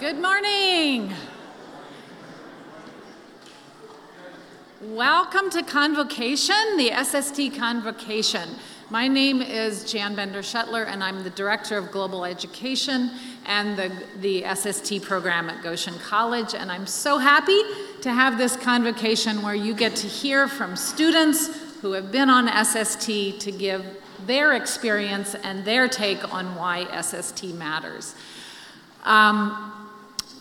Good morning. Welcome to Convocation, the SST Convocation. My name is Jan Bender Shetler, and I'm the Director of Global Education and the, the SST program at Goshen College. And I'm so happy to have this convocation where you get to hear from students who have been on SST to give their experience and their take on why SST matters. Um,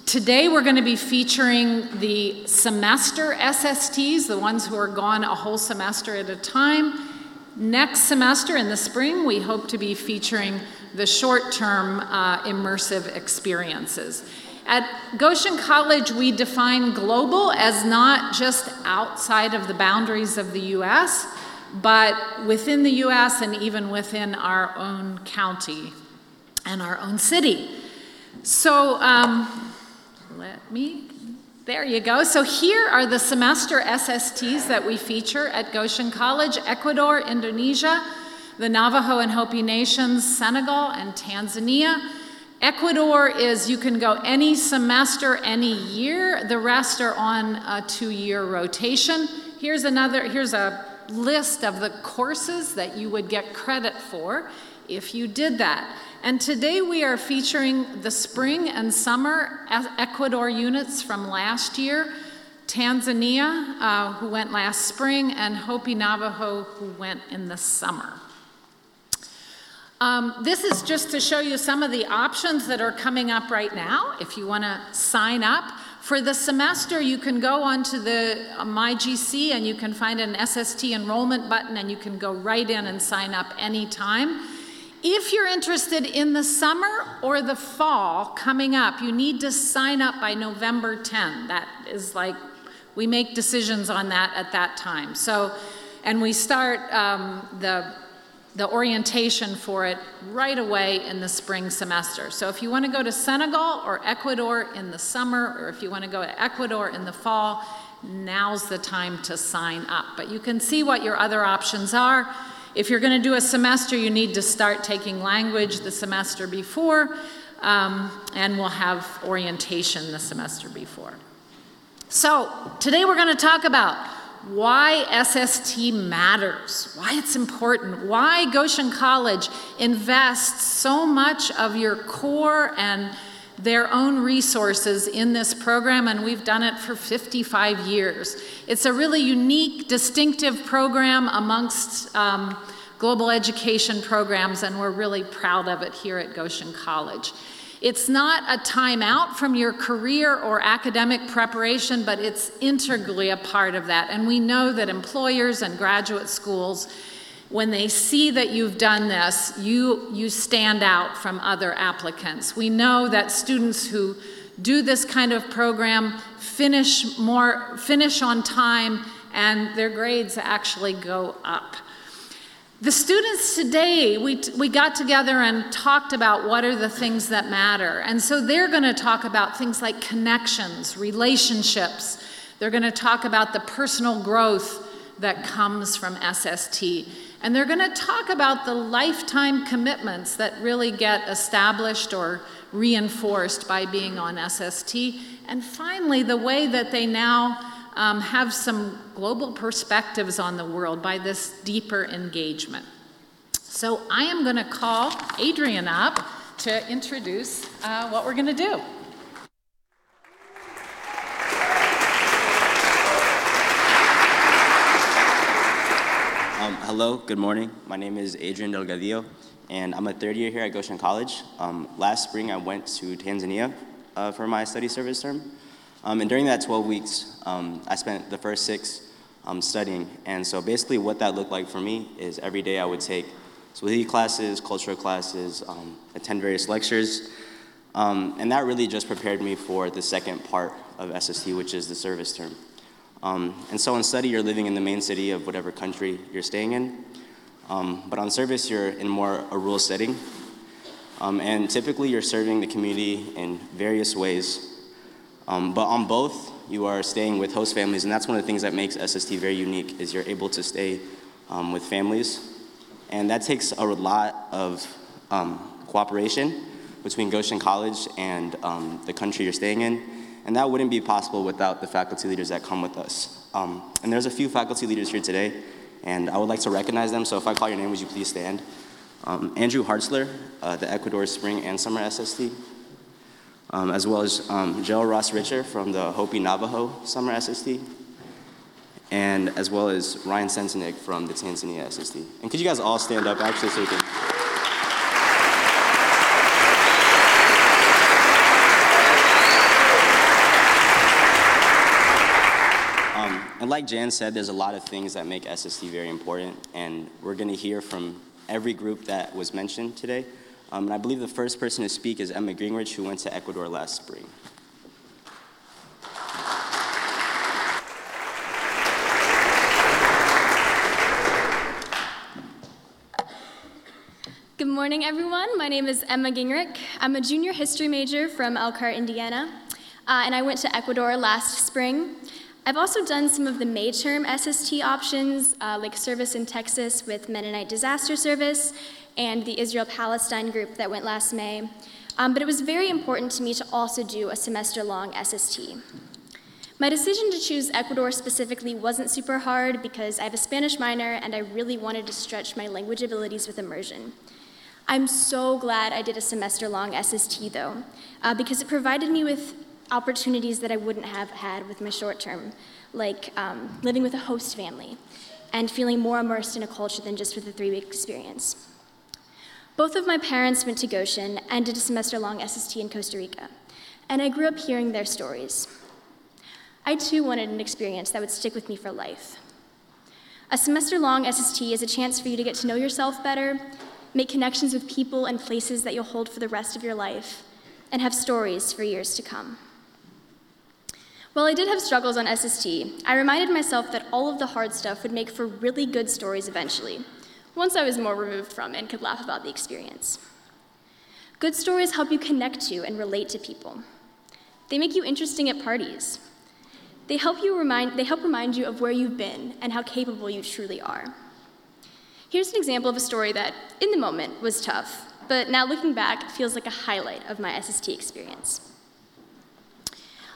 Today we're going to be featuring the semester SSTs, the ones who are gone a whole semester at a time. Next semester in the spring, we hope to be featuring the short term uh, immersive experiences. At Goshen College, we define global as not just outside of the boundaries of the US, but within the US and even within our own county and our own city. So, um, let me, there you go. So here are the semester SSTs that we feature at Goshen College, Ecuador, Indonesia, the Navajo and Hopi Nations, Senegal, and Tanzania. Ecuador is you can go any semester, any year. The rest are on a two year rotation. Here's another, here's a list of the courses that you would get credit for if you did that. And today we are featuring the spring and summer Ecuador units from last year, Tanzania, uh, who went last spring, and Hopi Navajo, who went in the summer. Um, this is just to show you some of the options that are coming up right now if you want to sign up. For the semester, you can go onto the uh, MyGC and you can find an SST enrollment button and you can go right in and sign up anytime. If you're interested in the summer or the fall coming up, you need to sign up by November 10. That is like, we make decisions on that at that time. So, and we start um, the, the orientation for it right away in the spring semester. So if you want to go to Senegal or Ecuador in the summer, or if you want to go to Ecuador in the fall, now's the time to sign up. But you can see what your other options are. If you're going to do a semester, you need to start taking language the semester before, um, and we'll have orientation the semester before. So, today we're going to talk about why SST matters, why it's important, why Goshen College invests so much of your core and their own resources in this program, and we've done it for 55 years. It's a really unique, distinctive program amongst um, global education programs, and we're really proud of it here at Goshen College. It's not a time out from your career or academic preparation, but it's integrally a part of that. And we know that employers and graduate schools when they see that you've done this, you, you stand out from other applicants. We know that students who do this kind of program finish more finish on time and their grades actually go up. The students today, we, we got together and talked about what are the things that matter. And so they're going to talk about things like connections, relationships. They're going to talk about the personal growth that comes from SST. And they're going to talk about the lifetime commitments that really get established or reinforced by being on SST. And finally, the way that they now um, have some global perspectives on the world by this deeper engagement. So I am going to call Adrian up to introduce uh, what we're going to do. Um, hello, good morning. My name is Adrian Delgadillo, and I'm a third year here at Goshen College. Um, last spring, I went to Tanzania uh, for my study service term. Um, and during that 12 weeks, um, I spent the first six um, studying. And so basically, what that looked like for me is every day I would take Swahili classes, cultural classes, um, attend various lectures. and that really just prepared me for the second part of SST, which is the service term. Um, and so on study, you're living in the main city of whatever country you're staying in. Um, but on service, you're in more a rural setting. Um, and typically, you're serving the community in various ways. Um, but on both, you are staying with host families, and that's one of the things that makes SST very unique, is you're able to stay um, with families. And that takes a lot of um, cooperation. between Goshen College and the country you're staying in. And that wouldn't be possible without the faculty leaders that come with us. Um, and there's a few faculty leaders here today, and I would like to recognize them. So if I call your name, would you please stand? Um, Andrew Hartzler, uh, the Ecuador Spring and Summer SST, um, as well as um, Joe Ross Richer from the Hopi Navajo Summer SST, and as well as Ryan Sensenig from the Tanzania SST. And could you guys all stand up actually so we can. Um, like Jan said, there's a lot of things that make SST very important, and we're going to hear from every group that was mentioned today. Um, and I believe the first person to speak is Emma Gingrich, who went to Ecuador last spring. Good morning, everyone. My name is Emma Gingrich. I'm a junior history major from Elkhart, Indiana, uh, and I went to Ecuador last spring. I've also done some of the May term SST options, uh, like service in Texas with Mennonite Disaster Service and the Israel Palestine group that went last May. Um, but it was very important to me to also do a semester long SST. My decision to choose Ecuador specifically wasn't super hard because I have a Spanish minor and I really wanted to stretch my language abilities with immersion. I'm so glad I did a semester long SST though, uh, because it provided me with opportunities that I wouldn't have had with my short term, like um, living with a host family and feeling more immersed in a culture than just with a three week experience. Both of my parents went to Goshen and did a semester long SST in Costa Rica, and I grew up hearing their stories. I too wanted an experience that would stick with me for life. A semester long SST is a chance for you to get to know yourself better, make connections with people and places that you'll hold for the rest of your life, and have stories for years to come. While I did have struggles on SST, I reminded myself that all of the hard stuff would make for really good stories eventually, once I was more removed from and could laugh about the experience. Good stories help you connect to and relate to people. They make you interesting at parties. They help, you remind, they help remind you of where you've been and how capable you truly are. Here's an example of a story that, in the moment, was tough, but now looking back, feels like a highlight of my SST experience.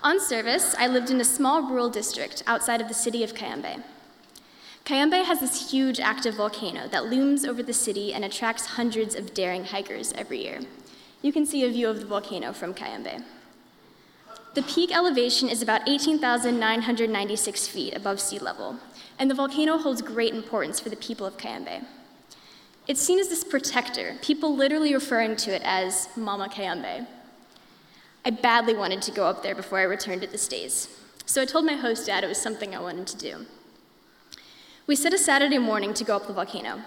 On service, I lived in a small rural district outside of the city of Cayambe. Cayambe has this huge active volcano that looms over the city and attracts hundreds of daring hikers every year. You can see a view of the volcano from Cayambe. The peak elevation is about 18,996 feet above sea level, and the volcano holds great importance for the people of Cayambe. It's seen as this protector, people literally referring to it as Mama Cayambe. I badly wanted to go up there before I returned to the States, so I told my host dad it was something I wanted to do. We set a Saturday morning to go up the volcano.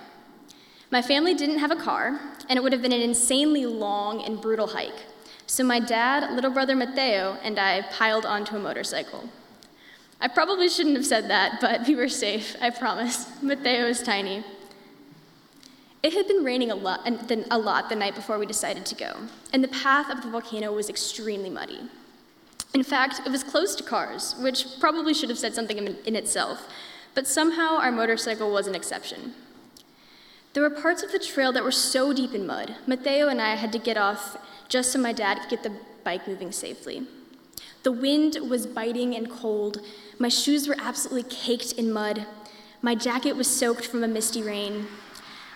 My family didn't have a car, and it would have been an insanely long and brutal hike, so my dad, little brother Mateo, and I piled onto a motorcycle. I probably shouldn't have said that, but we were safe, I promise. Mateo is tiny. It had been raining a lot, a lot the night before we decided to go, and the path of the volcano was extremely muddy. In fact, it was close to cars, which probably should have said something in, in itself, but somehow our motorcycle was an exception. There were parts of the trail that were so deep in mud, Mateo and I had to get off just so my dad could get the bike moving safely. The wind was biting and cold. My shoes were absolutely caked in mud. My jacket was soaked from a misty rain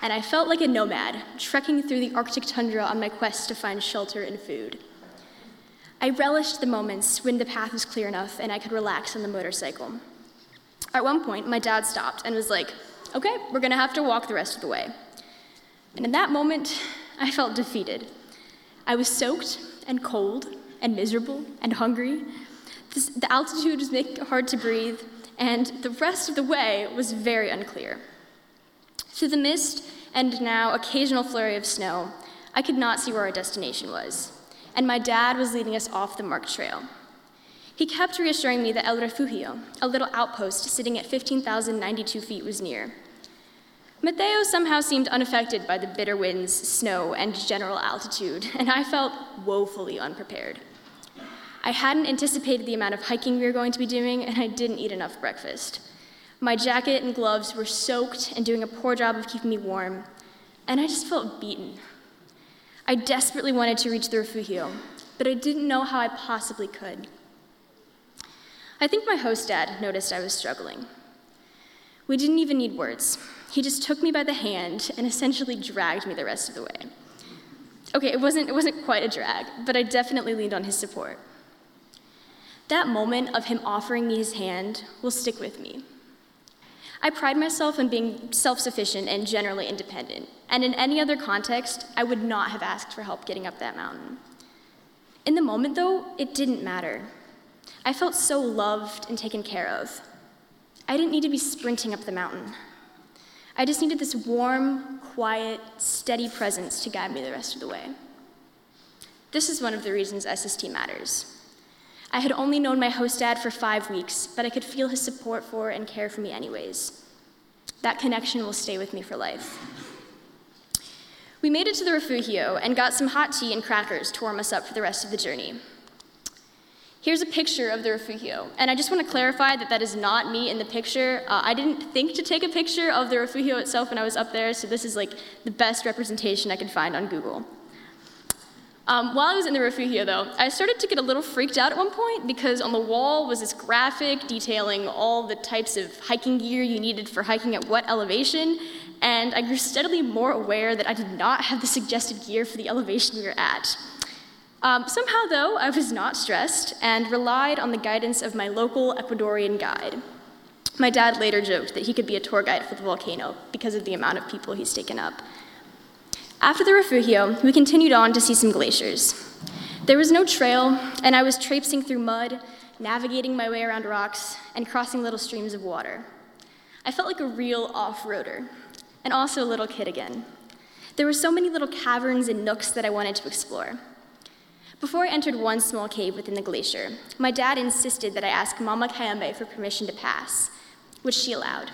and I felt like a nomad, trekking through the Arctic tundra on my quest to find shelter and food. I relished the moments when the path was clear enough and I could relax on the motorcycle. At one point, my dad stopped and was like, Okay, we're gonna have to walk the rest of the way. And in that moment, I felt defeated. I was soaked and cold and miserable and hungry. This, the altitude was making it hard to breathe, and the rest of the way was very unclear. Through the mist and now occasional flurry of snow, I could not see where our destination was, and my dad was leading us off the marked trail. He kept reassuring me that El Refugio, a little outpost sitting at 15,092 feet, was near. Mateo somehow seemed unaffected by the bitter winds, snow, and general altitude, and I felt woefully unprepared. I hadn't anticipated the amount of hiking we were going to be doing, and I didn't eat enough breakfast. My jacket and gloves were soaked and doing a poor job of keeping me warm, and I just felt beaten. I desperately wanted to reach the refugio, but I didn't know how I possibly could. I think my host dad noticed I was struggling. We didn't even need words. He just took me by the hand and essentially dragged me the rest of the way. Okay, it wasn't, it wasn't quite a drag, but I definitely leaned on his support. That moment of him offering me his hand will stick with me. I pride myself on being self sufficient and generally independent, and in any other context, I would not have asked for help getting up that mountain. In the moment, though, it didn't matter. I felt so loved and taken care of. I didn't need to be sprinting up the mountain. I just needed this warm, quiet, steady presence to guide me the rest of the way. This is one of the reasons SST matters. I had only known my host dad for five weeks, but I could feel his support for and care for me anyways. That connection will stay with me for life. We made it to the refugio and got some hot tea and crackers to warm us up for the rest of the journey. Here's a picture of the refugio, and I just want to clarify that that is not me in the picture. Uh, I didn't think to take a picture of the refugio itself when I was up there, so this is like the best representation I could find on Google. Um, while I was in the refugio, though, I started to get a little freaked out at one point because on the wall was this graphic detailing all the types of hiking gear you needed for hiking at what elevation, and I grew steadily more aware that I did not have the suggested gear for the elevation we were at. Um, somehow, though, I was not stressed and relied on the guidance of my local Ecuadorian guide. My dad later joked that he could be a tour guide for the volcano because of the amount of people he's taken up. After the refugio, we continued on to see some glaciers. There was no trail, and I was traipsing through mud, navigating my way around rocks, and crossing little streams of water. I felt like a real off roader, and also a little kid again. There were so many little caverns and nooks that I wanted to explore. Before I entered one small cave within the glacier, my dad insisted that I ask Mama Cayambe for permission to pass, which she allowed.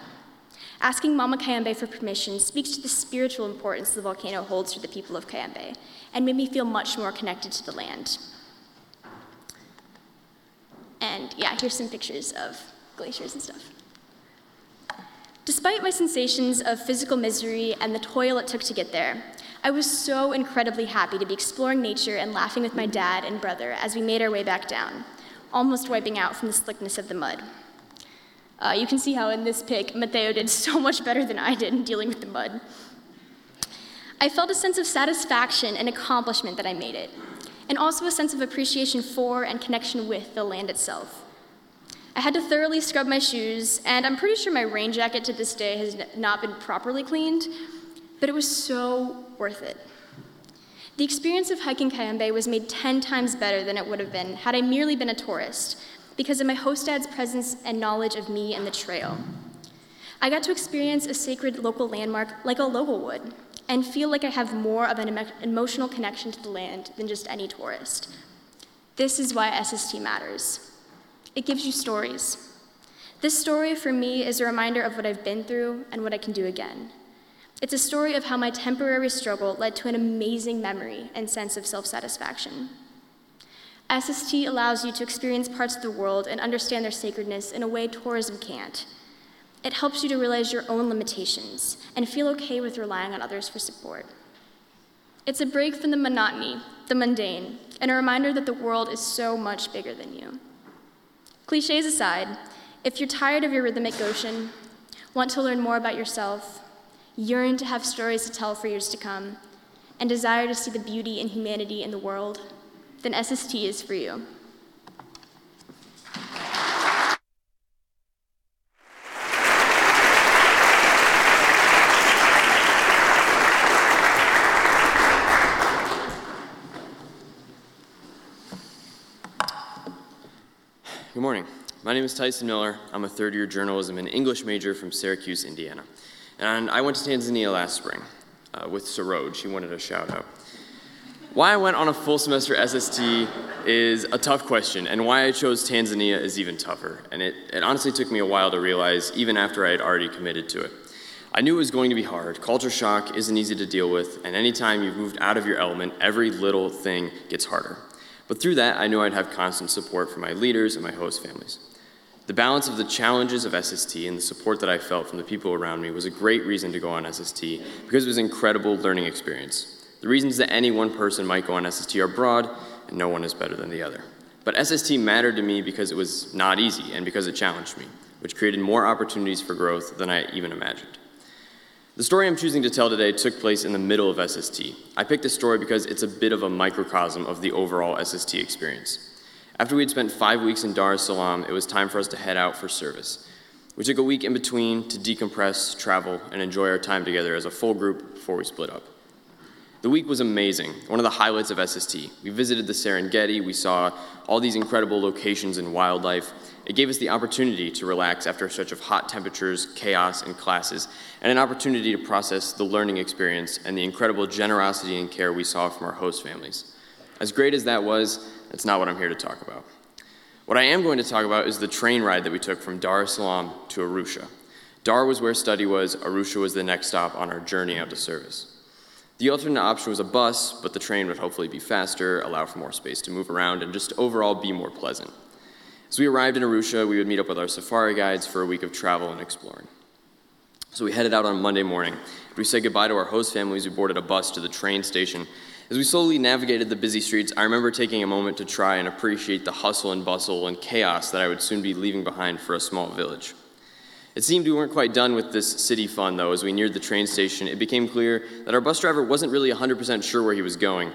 Asking Mama Cayambe for permission speaks to the spiritual importance the volcano holds for the people of Cayambe and made me feel much more connected to the land. And yeah, here's some pictures of glaciers and stuff. Despite my sensations of physical misery and the toil it took to get there, I was so incredibly happy to be exploring nature and laughing with my dad and brother as we made our way back down, almost wiping out from the slickness of the mud. Uh, you can see how in this pic, Mateo did so much better than I did in dealing with the mud. I felt a sense of satisfaction and accomplishment that I made it, and also a sense of appreciation for and connection with the land itself. I had to thoroughly scrub my shoes, and I'm pretty sure my rain jacket to this day has not been properly cleaned, but it was so worth it. The experience of hiking Cayambe was made 10 times better than it would have been had I merely been a tourist, because of my host dad's presence and knowledge of me and the trail. I got to experience a sacred local landmark like a local would, and feel like I have more of an emotional connection to the land than just any tourist. This is why SST matters. It gives you stories. This story for me is a reminder of what I've been through and what I can do again. It's a story of how my temporary struggle led to an amazing memory and sense of self satisfaction. SST allows you to experience parts of the world and understand their sacredness in a way tourism can't. It helps you to realize your own limitations and feel okay with relying on others for support. It's a break from the monotony, the mundane, and a reminder that the world is so much bigger than you. Cliches aside, if you're tired of your rhythmic Goshen, want to learn more about yourself, yearn to have stories to tell for years to come, and desire to see the beauty and humanity in the world, then SST is for you. Good morning. My name is Tyson Miller. I'm a third year journalism and English major from Syracuse, Indiana. And I went to Tanzania last spring uh, with Saroj. She wanted a shout out. Why I went on a full semester SST is a tough question, and why I chose Tanzania is even tougher. And it, it honestly took me a while to realize, even after I had already committed to it. I knew it was going to be hard. Culture shock isn't easy to deal with, and anytime you've moved out of your element, every little thing gets harder. But through that, I knew I'd have constant support from my leaders and my host families. The balance of the challenges of SST and the support that I felt from the people around me was a great reason to go on SST because it was an incredible learning experience. The reasons that any one person might go on SST are broad, and no one is better than the other. But SST mattered to me because it was not easy and because it challenged me, which created more opportunities for growth than I even imagined. The story I'm choosing to tell today took place in the middle of SST. I picked this story because it's a bit of a microcosm of the overall SST experience. After we had spent five weeks in Dar es Salaam, it was time for us to head out for service. We took a week in between to decompress, travel, and enjoy our time together as a full group before we split up. The week was amazing, one of the highlights of SST. We visited the Serengeti, we saw all these incredible locations and wildlife. It gave us the opportunity to relax after a stretch of hot temperatures, chaos, and classes, and an opportunity to process the learning experience and the incredible generosity and care we saw from our host families. As great as that was, that's not what I'm here to talk about. What I am going to talk about is the train ride that we took from Dar es Salaam to Arusha. Dar was where study was, Arusha was the next stop on our journey out to service. The alternate option was a bus, but the train would hopefully be faster, allow for more space to move around, and just overall be more pleasant. As we arrived in Arusha, we would meet up with our safari guides for a week of travel and exploring. So we headed out on Monday morning. We said goodbye to our host families. We boarded a bus to the train station as we slowly navigated the busy streets, I remember taking a moment to try and appreciate the hustle and bustle and chaos that I would soon be leaving behind for a small village. It seemed we weren't quite done with this city fun, though. As we neared the train station, it became clear that our bus driver wasn't really 100% sure where he was going.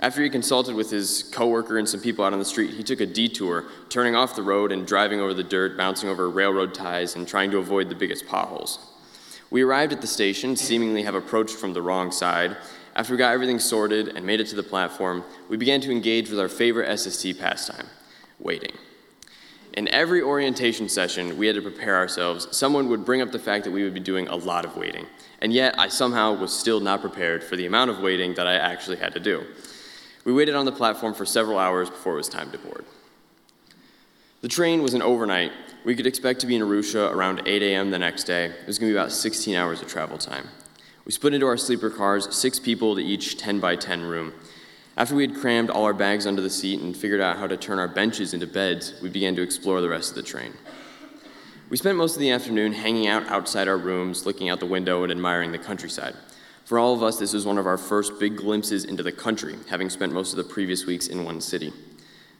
After he consulted with his coworker and some people out on the street, he took a detour, turning off the road and driving over the dirt, bouncing over railroad ties, and trying to avoid the biggest potholes. We arrived at the station, seemingly have approached from the wrong side, after we got everything sorted and made it to the platform, we began to engage with our favorite SST pastime waiting. In every orientation session we had to prepare ourselves, someone would bring up the fact that we would be doing a lot of waiting. And yet, I somehow was still not prepared for the amount of waiting that I actually had to do. We waited on the platform for several hours before it was time to board. The train was an overnight. We could expect to be in Arusha around 8 a.m. the next day. It was going to be about 16 hours of travel time. We split into our sleeper cars, six people to each 10 by 10 room. After we had crammed all our bags under the seat and figured out how to turn our benches into beds, we began to explore the rest of the train. We spent most of the afternoon hanging out outside our rooms, looking out the window and admiring the countryside. For all of us, this was one of our first big glimpses into the country, having spent most of the previous weeks in one city.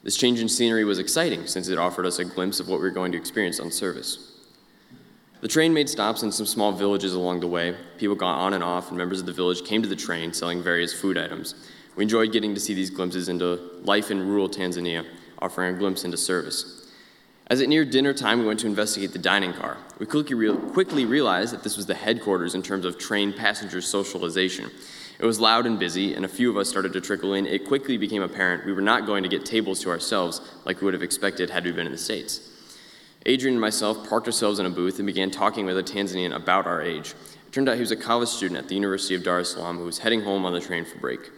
This change in scenery was exciting since it offered us a glimpse of what we were going to experience on service. The train made stops in some small villages along the way. People got on and off, and members of the village came to the train selling various food items. We enjoyed getting to see these glimpses into life in rural Tanzania, offering a glimpse into service. As it neared dinner time, we went to investigate the dining car. We quickly, re- quickly realized that this was the headquarters in terms of train passenger socialization. It was loud and busy, and a few of us started to trickle in. It quickly became apparent we were not going to get tables to ourselves like we would have expected had we been in the States. Adrian and myself parked ourselves in a booth and began talking with a Tanzanian about our age. It turned out he was a college student at the University of Dar es Salaam who was heading home on the train for break.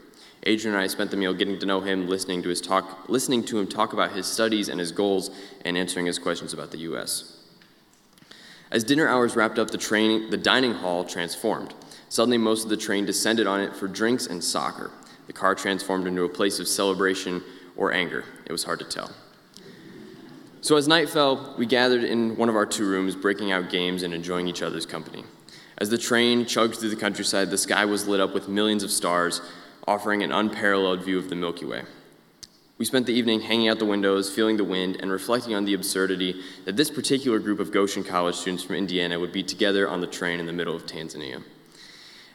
Adrian and I spent the meal getting to know him, listening to his talk, listening to him talk about his studies and his goals, and answering his questions about the U.S. As dinner hours wrapped up, the train, the dining hall transformed. Suddenly, most of the train descended on it for drinks and soccer. The car transformed into a place of celebration or anger. It was hard to tell. So as night fell, we gathered in one of our two rooms, breaking out games and enjoying each other's company. As the train chugged through the countryside, the sky was lit up with millions of stars, offering an unparalleled view of the Milky Way. We spent the evening hanging out the windows, feeling the wind, and reflecting on the absurdity that this particular group of Goshen College students from Indiana would be together on the train in the middle of Tanzania.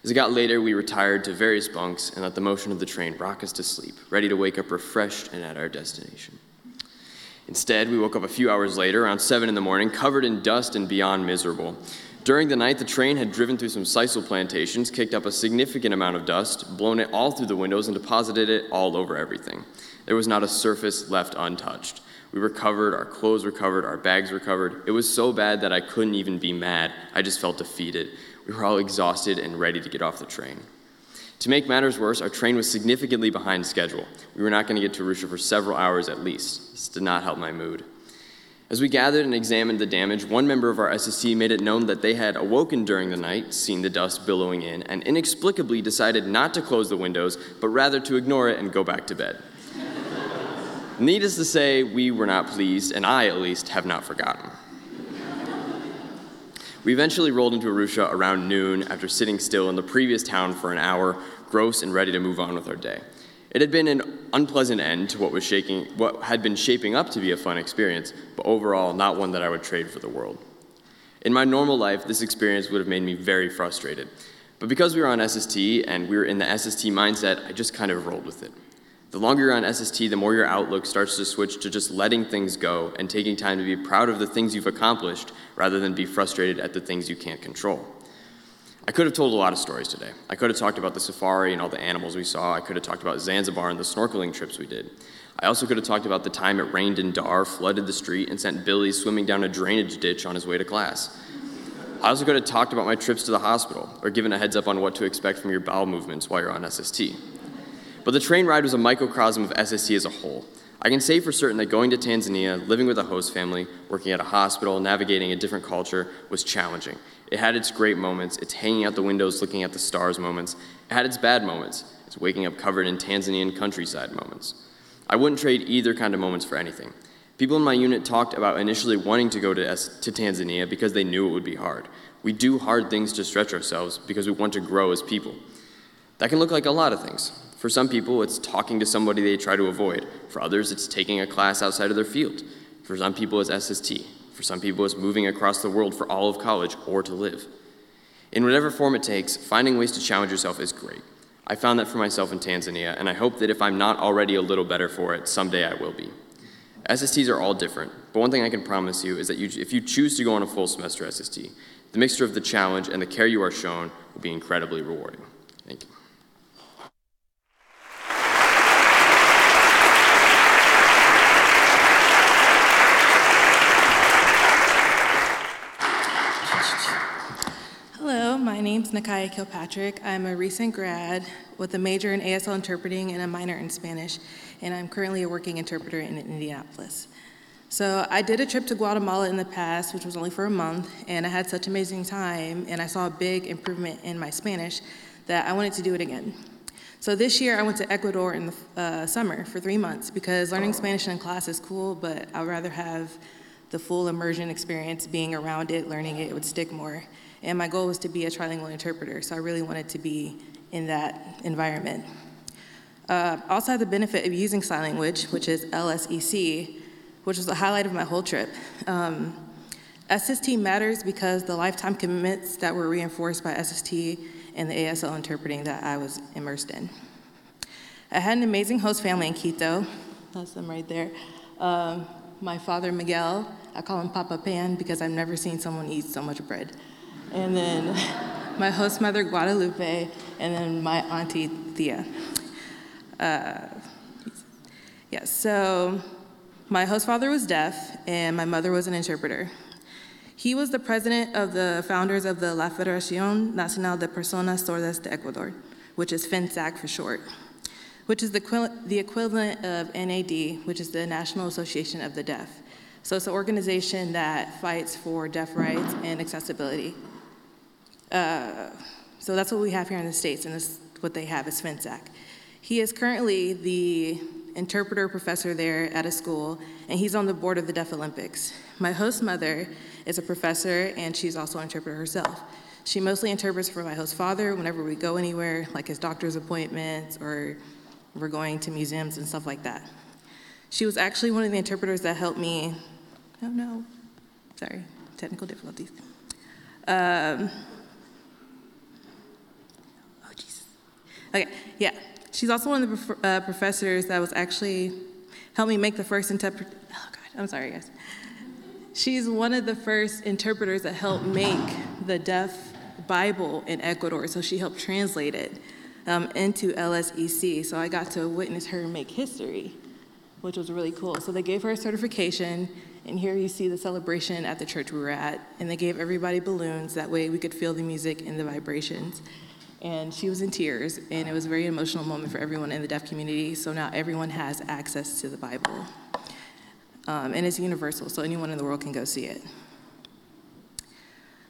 As it got later, we retired to various bunks and let the motion of the train rock us to sleep, ready to wake up refreshed and at our destination. Instead, we woke up a few hours later, around 7 in the morning, covered in dust and beyond miserable. During the night, the train had driven through some sisal plantations, kicked up a significant amount of dust, blown it all through the windows, and deposited it all over everything. There was not a surface left untouched. We were covered, our clothes were covered, our bags were covered. It was so bad that I couldn't even be mad. I just felt defeated. We were all exhausted and ready to get off the train. To make matters worse, our train was significantly behind schedule. We were not going to get to Arusha for several hours at least. This did not help my mood. As we gathered and examined the damage, one member of our SSC made it known that they had awoken during the night, seen the dust billowing in, and inexplicably decided not to close the windows, but rather to ignore it and go back to bed. Needless to say, we were not pleased, and I, at least, have not forgotten. We eventually rolled into Arusha around noon after sitting still in the previous town for an hour, gross, and ready to move on with our day. It had been an unpleasant end to what was shaking, what had been shaping up to be a fun experience, but overall not one that I would trade for the world. In my normal life, this experience would have made me very frustrated. But because we were on SST and we were in the SST mindset, I just kind of rolled with it. The longer you're on SST, the more your outlook starts to switch to just letting things go and taking time to be proud of the things you've accomplished rather than be frustrated at the things you can't control. I could have told a lot of stories today. I could have talked about the safari and all the animals we saw. I could have talked about Zanzibar and the snorkeling trips we did. I also could have talked about the time it rained in Dar, flooded the street, and sent Billy swimming down a drainage ditch on his way to class. I also could have talked about my trips to the hospital or given a heads up on what to expect from your bowel movements while you're on SST. But the train ride was a microcosm of SST as a whole. I can say for certain that going to Tanzania, living with a host family, working at a hospital, navigating a different culture was challenging. It had its great moments, its hanging out the windows looking at the stars moments. It had its bad moments, its waking up covered in Tanzanian countryside moments. I wouldn't trade either kind of moments for anything. People in my unit talked about initially wanting to go to, S- to Tanzania because they knew it would be hard. We do hard things to stretch ourselves because we want to grow as people. That can look like a lot of things. For some people, it's talking to somebody they try to avoid. For others, it's taking a class outside of their field. For some people, it's SST. For some people, it's moving across the world for all of college or to live. In whatever form it takes, finding ways to challenge yourself is great. I found that for myself in Tanzania, and I hope that if I'm not already a little better for it, someday I will be. SSTs are all different, but one thing I can promise you is that you, if you choose to go on a full semester SST, the mixture of the challenge and the care you are shown will be incredibly rewarding. Thank you. Hello, my name's Nakaya Kilpatrick. I'm a recent grad with a major in ASL interpreting and a minor in Spanish, and I'm currently a working interpreter in Indianapolis. So I did a trip to Guatemala in the past, which was only for a month, and I had such amazing time, and I saw a big improvement in my Spanish that I wanted to do it again. So this year I went to Ecuador in the uh, summer for three months because learning Spanish in class is cool, but I'd rather have the full immersion experience, being around it, learning it, it would stick more. And my goal was to be a trilingual interpreter, so I really wanted to be in that environment. Uh, also had the benefit of using sign language, which is LSEC, which was the highlight of my whole trip. Um, SST matters because the lifetime commitments that were reinforced by SST and the ASL interpreting that I was immersed in. I had an amazing host family in Quito. That's them right there. Um, my father, Miguel, I call him Papa Pan because I've never seen someone eat so much bread. And then my host mother, Guadalupe, and then my auntie, Thea. Uh, yeah, so my host father was deaf, and my mother was an interpreter. He was the president of the founders of the La Federación Nacional de Personas Sordas de Ecuador, which is FENASEC for short, which is the, the equivalent of NAD, which is the National Association of the Deaf. So it's an organization that fights for deaf rights and accessibility. Uh, so that's what we have here in the States, and this what they have is FENASEC. He is currently the interpreter professor there at a school, and he's on the board of the Deaf Olympics. My host mother is a professor, and she's also an interpreter herself. She mostly interprets for my host father whenever we go anywhere, like his doctor's appointments or we're going to museums and stuff like that. She was actually one of the interpreters that helped me. Oh no, sorry, technical difficulties. Um, oh Jesus. Okay, yeah. She's also one of the uh, professors that was actually helped me make the first interpret. Oh God, I'm sorry, guys. She's one of the first interpreters that helped make the deaf Bible in Ecuador. So she helped translate it um, into LSEC. So I got to witness her make history, which was really cool. So they gave her a certification, and here you see the celebration at the church we were at. And they gave everybody balloons. That way we could feel the music and the vibrations. And she was in tears, and it was a very emotional moment for everyone in the deaf community. So now everyone has access to the Bible. Um, and it's universal, so anyone in the world can go see it.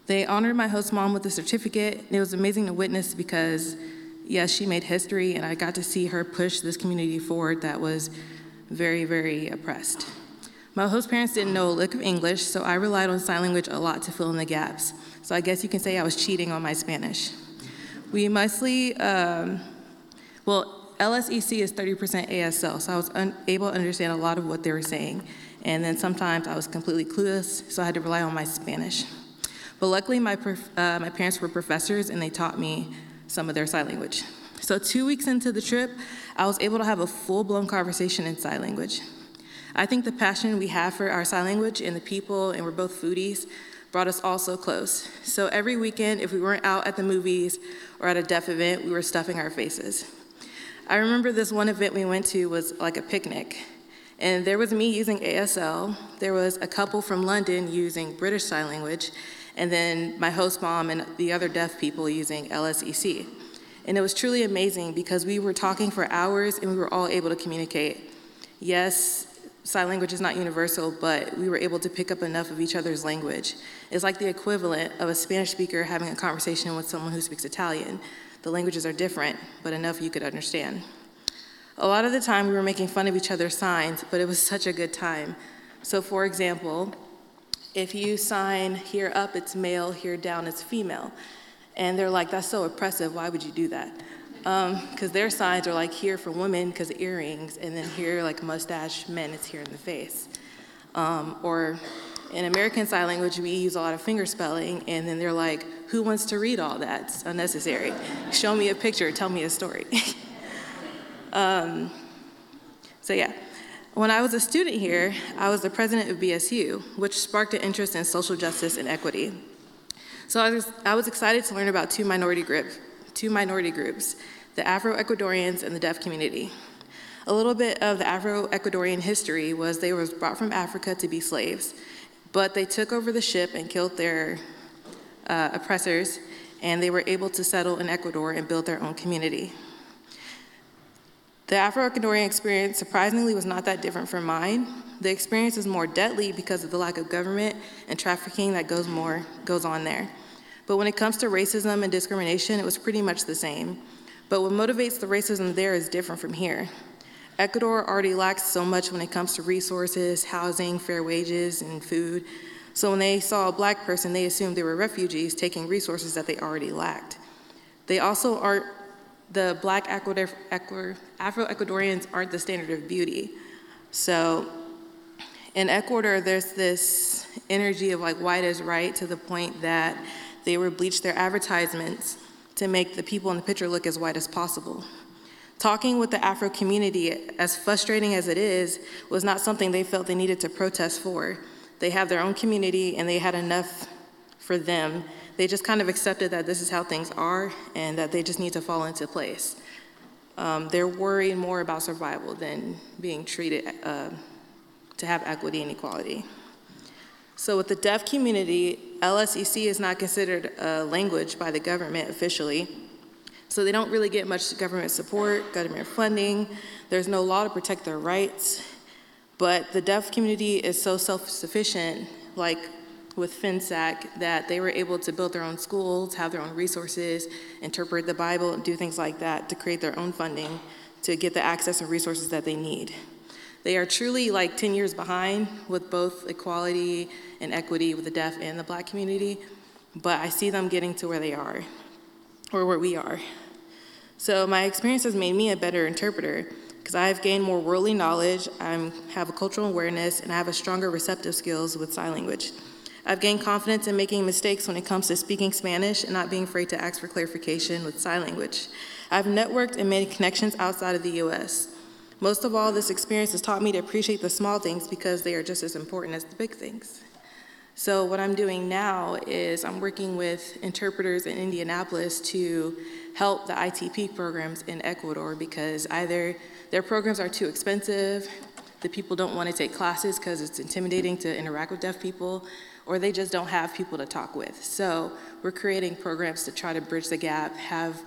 They honored my host mom with a certificate. and It was amazing to witness because, yes, she made history, and I got to see her push this community forward that was very, very oppressed. My host parents didn't know a lick of English, so I relied on sign language a lot to fill in the gaps. So I guess you can say I was cheating on my Spanish. We mostly um, Well, LSEC is 30% ASL, so I was unable to understand a lot of what they were saying. And then sometimes I was completely clueless, so I had to rely on my Spanish. But luckily, my, uh, my parents were professors and they taught me some of their sign language. So, two weeks into the trip, I was able to have a full blown conversation in sign language. I think the passion we have for our sign language and the people, and we're both foodies, brought us all so close. So, every weekend, if we weren't out at the movies or at a deaf event, we were stuffing our faces. I remember this one event we went to was like a picnic. And there was me using ASL, there was a couple from London using British Sign Language, and then my host mom and the other deaf people using LSEC. And it was truly amazing because we were talking for hours and we were all able to communicate. Yes, sign language is not universal, but we were able to pick up enough of each other's language. It's like the equivalent of a Spanish speaker having a conversation with someone who speaks Italian. The languages are different, but enough you could understand. A lot of the time we were making fun of each other's signs, but it was such a good time. So, for example, if you sign here up, it's male, here down, it's female. And they're like, that's so oppressive, why would you do that? Because their signs are like here for women because earrings, and then here, like mustache, men, it's here in the face. Um, or in American Sign Language, we use a lot of finger spelling, and then they're like, who wants to read all that? It's unnecessary. Show me a picture, tell me a story. um, so, yeah. When I was a student here, I was the president of BSU, which sparked an interest in social justice and equity. So I was, I was excited to learn about two minority, group, two minority groups, the Afro-Ecuadorians and the deaf community. A little bit of the Afro-Ecuadorian history was they were brought from Africa to be slaves, but they took over the ship and killed their uh, oppressors, and they were able to settle in Ecuador and build their own community. The Afro Ecuadorian experience surprisingly was not that different from mine. The experience is more deadly because of the lack of government and trafficking that goes more goes on there. But when it comes to racism and discrimination, it was pretty much the same. But what motivates the racism there is different from here. Ecuador already lacks so much when it comes to resources, housing, fair wages, and food. So when they saw a black person, they assumed they were refugees taking resources that they already lacked. They also aren't the black Afro-Ecuadorians aren't the standard of beauty. So in Ecuador, there's this energy of like white is right to the point that they would bleach their advertisements to make the people in the picture look as white as possible. Talking with the Afro community, as frustrating as it is, was not something they felt they needed to protest for. They have their own community and they had enough for them they just kind of accepted that this is how things are and that they just need to fall into place. Um, they're worried more about survival than being treated uh, to have equity and equality. So, with the deaf community, LSEC is not considered a language by the government officially. So, they don't really get much government support, government funding. There's no law to protect their rights. But the deaf community is so self sufficient, like with FENASEC that they were able to build their own schools, have their own resources, interpret the Bible, and do things like that to create their own funding to get the access and resources that they need. They are truly like 10 years behind with both equality and equity with the deaf and the black community, but I see them getting to where they are, or where we are. So my experience has made me a better interpreter because I have gained more worldly knowledge, I have a cultural awareness, and I have a stronger receptive skills with sign language. I've gained confidence in making mistakes when it comes to speaking Spanish and not being afraid to ask for clarification with sign language. I've networked and made connections outside of the US. Most of all, this experience has taught me to appreciate the small things because they are just as important as the big things. So, what I'm doing now is I'm working with interpreters in Indianapolis to help the ITP programs in Ecuador because either their programs are too expensive, the people don't want to take classes because it's intimidating to interact with deaf people, or they just don't have people to talk with. So we're creating programs to try to bridge the gap, have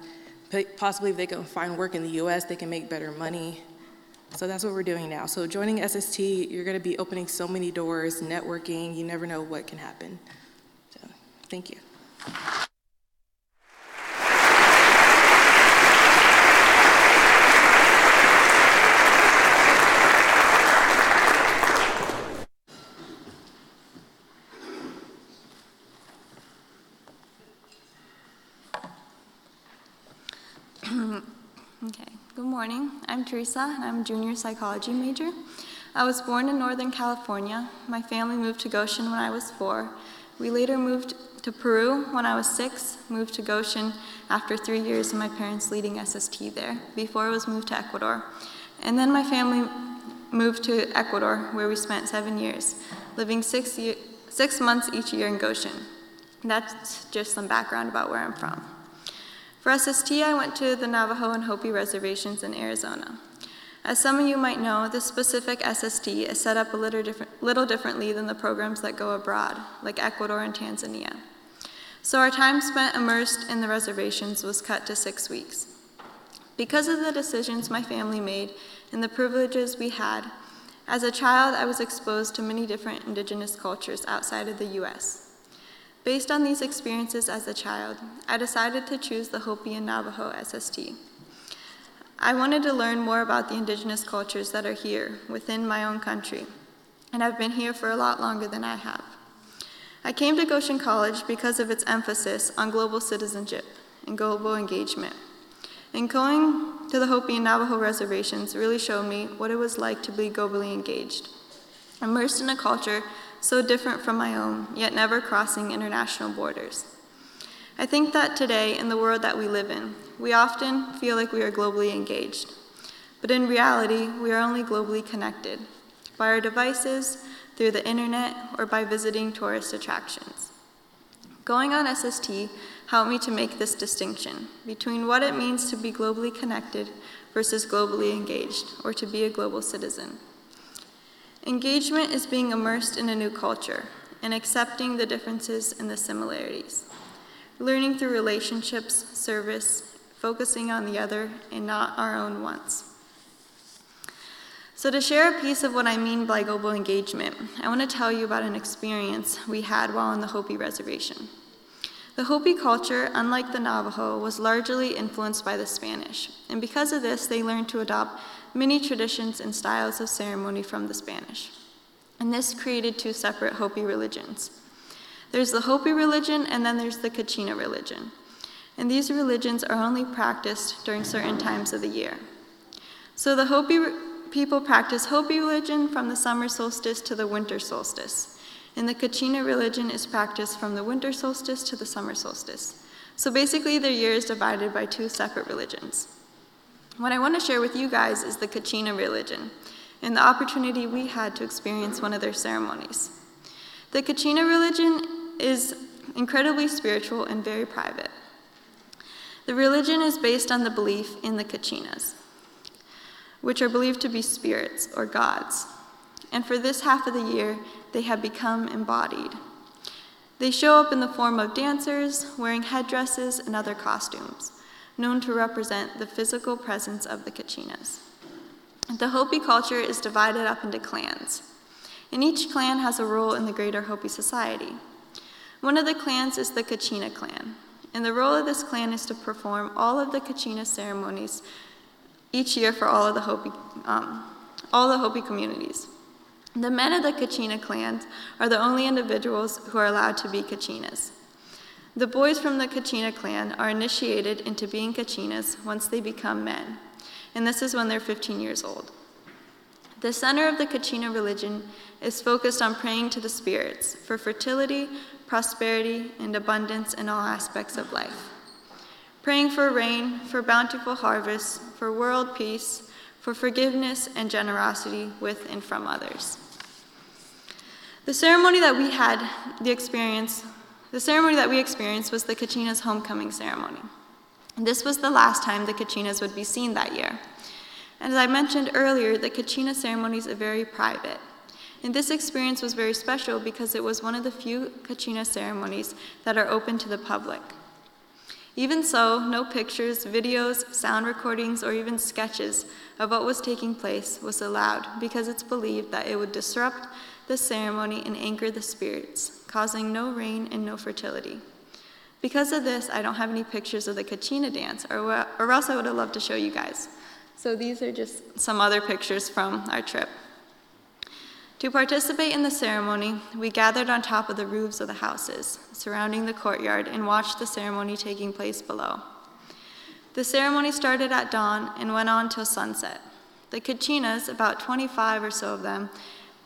possibly if they can find work in the US, they can make better money. So that's what we're doing now. So joining SST, you're going to be opening so many doors, networking, you never know what can happen. So thank you. Okay. Good morning. I'm Teresa, and I'm a junior psychology major. I was born in Northern California. My family moved to Goshen when I was four. We later moved to Peru when I was six, moved to Goshen after three years of my parents leading SST there, before it was moved to Ecuador. And then my family moved to Ecuador, where we spent seven years, living six, year, six months each year in Goshen. That's just some background about where I'm from. For SST, I went to the Navajo and Hopi reservations in Arizona. As some of you might know, this specific SST is set up a little, different, little differently than the programs that go abroad, like Ecuador and Tanzania. So our time spent immersed in the reservations was cut to six weeks. Because of the decisions my family made and the privileges we had, as a child, I was exposed to many different indigenous cultures outside of the U.S. Based on these experiences as a child, I decided to choose the Hopi and Navajo SST. I wanted to learn more about the indigenous cultures that are here within my own country, and I've been here for a lot longer than I have. I came to Goshen College because of its emphasis on global citizenship and global engagement. And going to the Hopi and Navajo reservations really showed me what it was like to be globally engaged, immersed in a culture so different from my own, yet never crossing international borders. I think that today, in the world that we live in, we often feel like we are globally engaged. But in reality, we are only globally connected by our devices, through the internet, or by visiting tourist attractions. Going on SST helped me to make this distinction between what it means to be globally connected versus globally engaged, or to be a global citizen. Engagement is being immersed in a new culture and accepting the differences and the similarities. Learning through relationships, service, focusing on the other and not our own wants. So, to share a piece of what I mean by global engagement, I want to tell you about an experience we had while on the Hopi Reservation. The Hopi culture, unlike the Navajo, was largely influenced by the Spanish, and because of this, they learned to adopt many traditions and styles of ceremony from the Spanish. And this created two separate Hopi religions. There's the Hopi religion, and then there's the Kachina religion. And these religions are only practiced during certain times of the year. So the Hopi people practice Hopi religion from the summer solstice to the winter solstice. And the Kachina religion is practiced from the winter solstice to the summer solstice. So basically, their year is divided by two separate religions. What I want to share with you guys is the Kachina religion and the opportunity we had to experience one of their ceremonies. The Kachina religion is incredibly spiritual and very private. The religion is based on the belief in the Kachinas, which are believed to be spirits or gods. And for this half of the year, they have become embodied. They show up in the form of dancers wearing headdresses and other costumes known to represent the physical presence of the Kachinas. The Hopi culture is divided up into clans, and each clan has a role in the greater Hopi society. One of the clans is the Kachina clan, and the role of this clan is to perform all of the Kachina ceremonies each year for all of the Hopi, um, all the Hopi communities. The men of the Kachina clans are the only individuals who are allowed to be Kachinas. The boys from the Kachina clan are initiated into being Kachinas once they become men, and this is when they're 15 years old. The center of the Kachina religion is focused on praying to the spirits for fertility, prosperity, and abundance in all aspects of life. Praying for rain, for bountiful harvests, for world peace, for forgiveness and generosity with and from others. The ceremony that we had the experience the ceremony that we experienced was the Kachina's homecoming ceremony. This was the last time the Kachinas would be seen that year. And as I mentioned earlier, the Kachina ceremonies are very private. And this experience was very special because it was one of the few Kachina ceremonies that are open to the public. Even so, no pictures, videos, sound recordings, or even sketches of what was taking place was allowed because it's believed that it would disrupt the ceremony and anchor the spirits causing no rain and no fertility. Because of this, I don't have any pictures of the Kachina dance, or, or else I would have loved to show you guys. So these are just some other pictures from our trip. To participate in the ceremony, we gathered on top of the roofs of the houses surrounding the courtyard and watched the ceremony taking place below. The ceremony started at dawn and went on till sunset. The Kachinas, about 25 or so of them,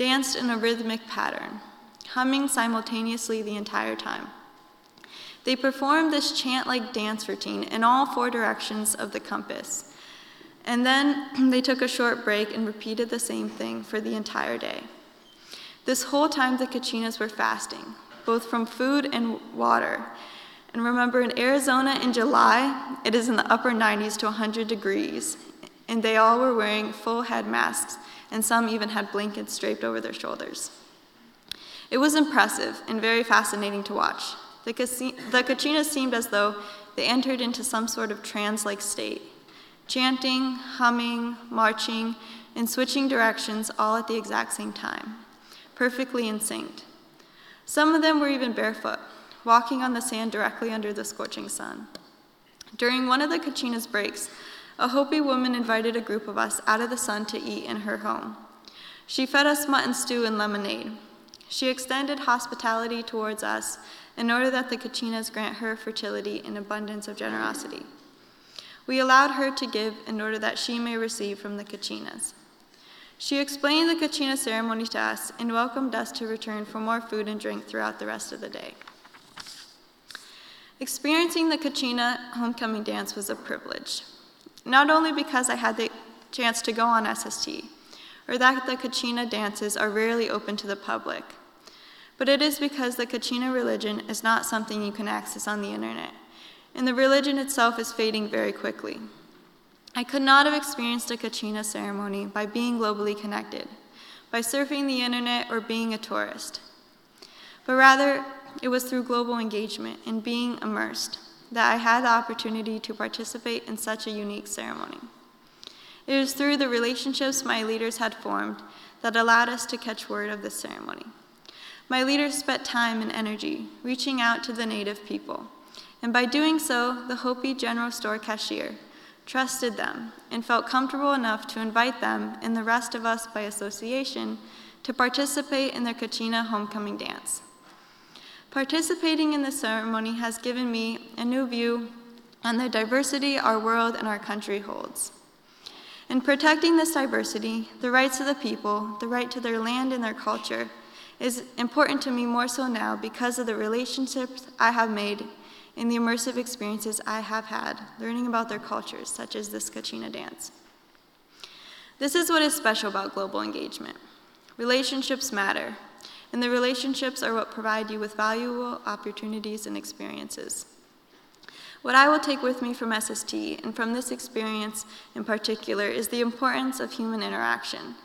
danced in a rhythmic pattern, humming simultaneously the entire time. They performed this chant like dance routine in all four directions of the compass. And then they took a short break and repeated the same thing for the entire day. This whole time, the Kachinas were fasting, both from food and water. And remember, in Arizona in July, it is in the upper 90s to 100 degrees, and they all were wearing full head masks, and some even had blankets draped over their shoulders. It was impressive and very fascinating to watch. The, the Kachinas seemed as though they entered into some sort of trance like state, chanting, humming, marching, and switching directions all at the exact same time, perfectly in sync. Some of them were even barefoot, walking on the sand directly under the scorching sun. During one of the Kachina's breaks, a Hopi woman invited a group of us out of the sun to eat in her home. She fed us mutton stew and lemonade. She extended hospitality towards us in order that the Kachinas grant her fertility and abundance of generosity. We allowed her to give in order that she may receive from the Kachinas. She explained the Kachina ceremony to us and welcomed us to return for more food and drink throughout the rest of the day. Experiencing the Kachina homecoming dance was a privilege, not only because I had the chance to go on SST, or that the Kachina dances are rarely open to the public, but it is because the Kachina religion is not something you can access on the internet, and the religion itself is fading very quickly. I could not have experienced a Kachina ceremony by being globally connected, by surfing the internet or being a tourist, but rather it was through global engagement and being immersed that I had the opportunity to participate in such a unique ceremony. It was through the relationships my leaders had formed that allowed us to catch word of this ceremony. My leaders spent time and energy reaching out to the native people, and by doing so, the Hopi General Store cashier trusted them and felt comfortable enough to invite them and the rest of us by association to participate in their Kachina homecoming dance. Participating in the ceremony has given me a new view on the diversity our world and our country holds. In protecting this diversity, the rights of the people, the right to their land and their culture, is important to me more so now because of the relationships I have made and the immersive experiences I have had learning about their cultures, such as this Kachina dance. This is what is special about global engagement. Relationships matter, and the relationships are what provide you with valuable opportunities and experiences. What I will take with me from SST and from this experience in particular is the importance of human interaction.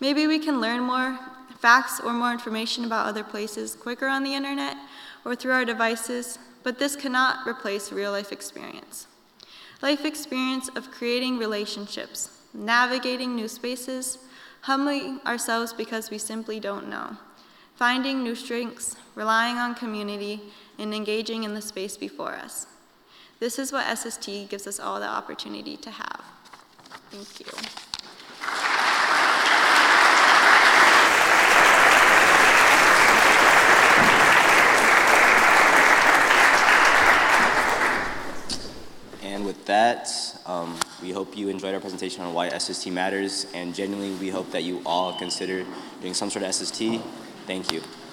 Maybe we can learn more facts or more information about other places quicker on the internet or through our devices, but this cannot replace real life experience. Life experience of creating relationships, navigating new spaces, humbling ourselves because we simply don't know, finding new strengths, relying on community, and engaging in the space before us. This is what SST gives us all the opportunity to have. Thank you. And with that, um, we hope you enjoyed our presentation on why SST matters, and genuinely, we hope that you all consider doing some sort of SST. Thank you.